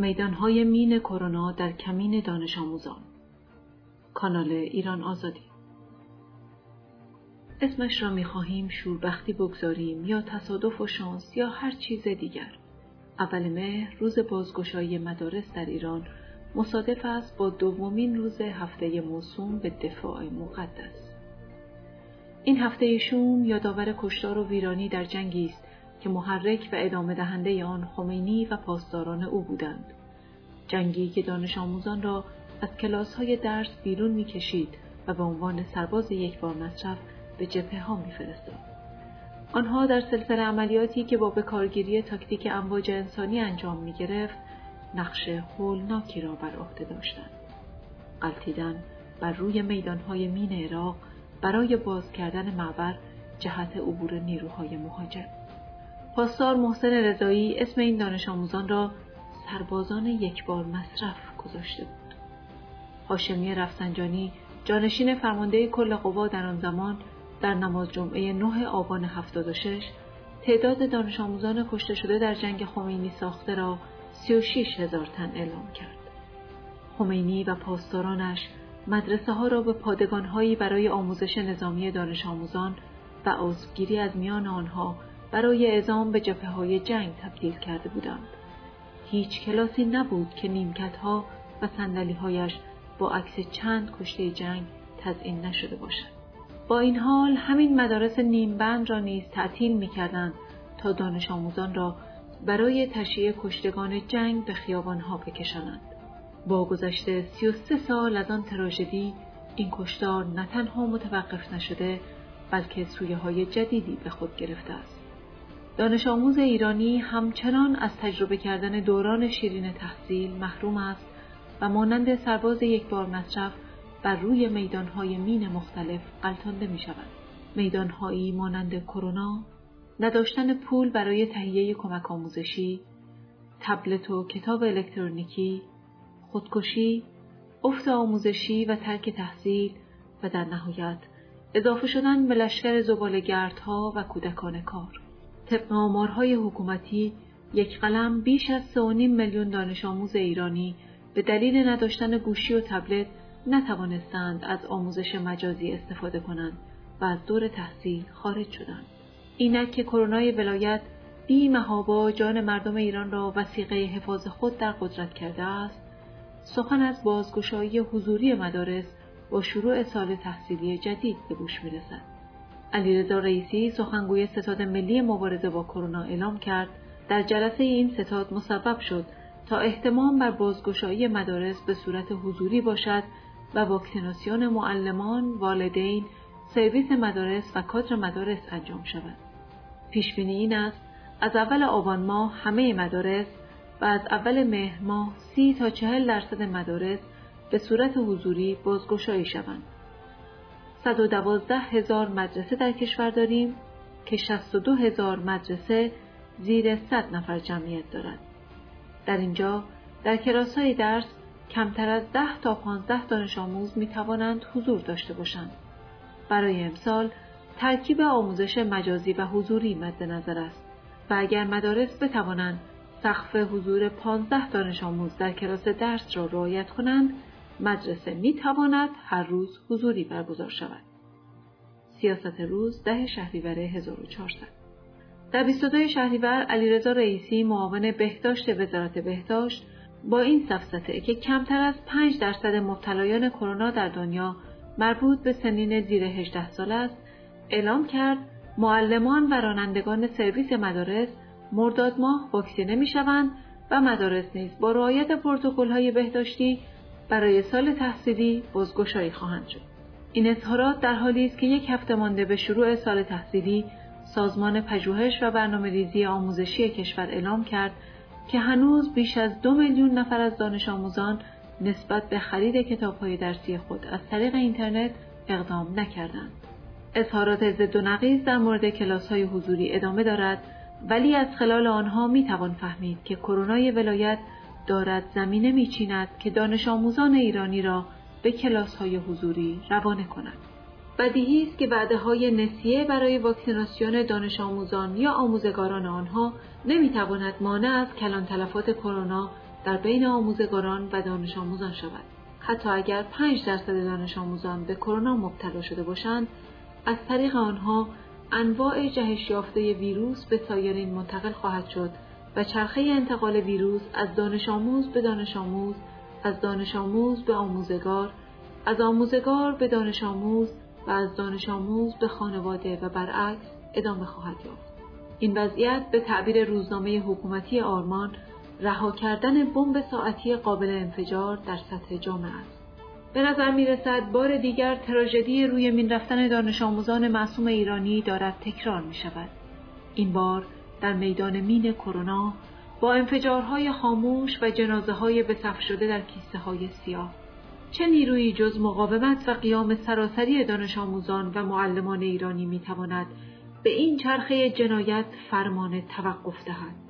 میدانهای مین کرونا در کمین دانش آموزان. کانال ایران آزادی. اسمش را می‌خواهیم شوربختی بگذاریم یا تصادف و شانس یا هر چیز دیگر. اول مهر روز بازگشایی مدارس در ایران مصادف است با دومین روز هفته موسوم به دفاع مقدس. این هفته شوم یادآور کشتار و ویرانی در جنگی است که محرک و ادامه دهنده آن خمینی و پاسداران او بودند. جنگی که دانش آموزان را از کلاس های درس بیرون می کشید و به عنوان سرباز یک بار مصرف به جبهه ها می فرستاد. آنها در سلسله عملیاتی که با بکارگیری تاکتیک امواج انسانی انجام می گرفت، نقش هولناکی را بر عهده داشتند. قلتیدن بر روی میدانهای مین عراق برای باز کردن معبر جهت عبور نیروهای مهاجر. پاسدار محسن رضایی اسم این دانش آموزان را سربازان یک بار مصرف گذاشته بود. هاشمی رفسنجانی جانشین فرمانده کل قوا در آن زمان در نماز جمعه 9 آبان 76 تعداد دانش آموزان کشته شده در جنگ خمینی ساخته را 36 هزار تن اعلام کرد. خمینی و پاسدارانش مدرسه ها را به پادگان هایی برای آموزش نظامی دانش آموزان و عضوگیری از میان آنها برای اعزام به جبهه های جنگ تبدیل کرده بودند. هیچ کلاسی نبود که نیمکت ها و سندلی هایش با عکس چند کشته جنگ تزئین نشده باشد. با این حال همین مدارس نیمبند را نیز تعطیل می کردند تا دانش آموزان را برای تشییع کشتگان جنگ به ها بکشانند. با گذشته 33 سال از آن تراژدی این کشتار نه تنها متوقف نشده بلکه سویه های جدیدی به خود گرفته است. دانش آموز ایرانی همچنان از تجربه کردن دوران شیرین تحصیل محروم است و مانند سرباز یک بار مصرف بر روی میدانهای مین مختلف قلتانده می شود. میدانهایی مانند کرونا، نداشتن پول برای تهیه کمک آموزشی، تبلت و کتاب الکترونیکی، خودکشی، افت آموزشی و ترک تحصیل و در نهایت اضافه شدن به لشکر زبالگردها و کودکان کار. طبق آمارهای حکومتی یک قلم بیش از 3.5 میلیون دانش آموز ایرانی به دلیل نداشتن گوشی و تبلت نتوانستند از آموزش مجازی استفاده کنند و از دور تحصیل خارج شدند. اینک که کرونای ولایت بی محابا جان مردم ایران را وسیقه حفاظ خود در قدرت کرده است، سخن از بازگشایی حضوری مدارس با شروع سال تحصیلی جدید به گوش می‌رسد. علیرضا رئیسی سخنگوی ستاد ملی مبارزه با کرونا اعلام کرد در جلسه این ستاد مسبب شد تا احتمام بر بازگشایی مدارس به صورت حضوری باشد و واکسیناسیون معلمان، والدین، سرویس مدارس و کادر مدارس انجام شود. پیش بینی این است از اول آبان ماه همه مدارس و از اول مهر ماه سی تا چهل درصد مدارس به صورت حضوری بازگشایی شوند. 112 هزار مدرسه در کشور داریم که 62 هزار مدرسه زیر 100 نفر جمعیت دارد. در اینجا در کلاس های درس کمتر از 10 تا 15 دانش آموز می توانند حضور داشته باشند. برای امسال ترکیب آموزش مجازی و حضوری مد نظر است و اگر مدارس بتوانند سقف حضور 15 دانش آموز در کلاس درس را رعایت کنند مدرسه می تواند هر روز حضوری برگزار شود. سیاست روز ده شهریور 1400 در 22 شهریور علیرضا رئیسی معاون بهداشت وزارت بهداشت با این سفسطه که کمتر از 5 درصد مبتلایان کرونا در دنیا مربوط به سنین زیر 18 سال است اعلام کرد معلمان و رانندگان سرویس مدارس مرداد ماه واکسینه می شوند و مدارس نیز با رعایت پروتکل‌های بهداشتی برای سال تحصیلی بازگشایی خواهند شد. این اظهارات در حالی است که یک هفته مانده به شروع سال تحصیلی سازمان پژوهش و برنامه ریزی آموزشی کشور اعلام کرد که هنوز بیش از دو میلیون نفر از دانش آموزان نسبت به خرید کتابهای درسی خود از طریق اینترنت اقدام نکردند. اظهارات ضد و نقیز در مورد کلاس های حضوری ادامه دارد ولی از خلال آنها می توان فهمید که کرونای ولایت دارد زمینه میچیند که دانش آموزان ایرانی را به کلاس های حضوری روانه کند. بدیهی است که وعده های نسیه برای واکسیناسیون دانش آموزان یا آموزگاران آنها نمی‌تواند مانع از کلان تلفات کرونا در بین آموزگاران و دانش آموزان شود. حتی اگر 5 درصد دانش آموزان به کرونا مبتلا شده باشند، از طریق آنها انواع جهش یافته ویروس به سایرین منتقل خواهد شد و چرخه انتقال ویروس از دانش آموز به دانش آموز، از دانش آموز به آموزگار، از آموزگار به دانش آموز و از دانش آموز به خانواده و برعکس ادامه خواهد یافت. این وضعیت به تعبیر روزنامه حکومتی آرمان رها کردن بمب ساعتی قابل انفجار در سطح جامعه است. به نظر می رسد بار دیگر تراژدی روی مین رفتن دانش آموزان معصوم ایرانی دارد تکرار می شود. این بار در میدان مین کرونا با انفجارهای خاموش و جنازه های به شده در کیسه های سیاه. چه نیرویی جز مقاومت و قیام سراسری دانش آموزان و معلمان ایرانی می تواند به این چرخه جنایت فرمان توقف دهد؟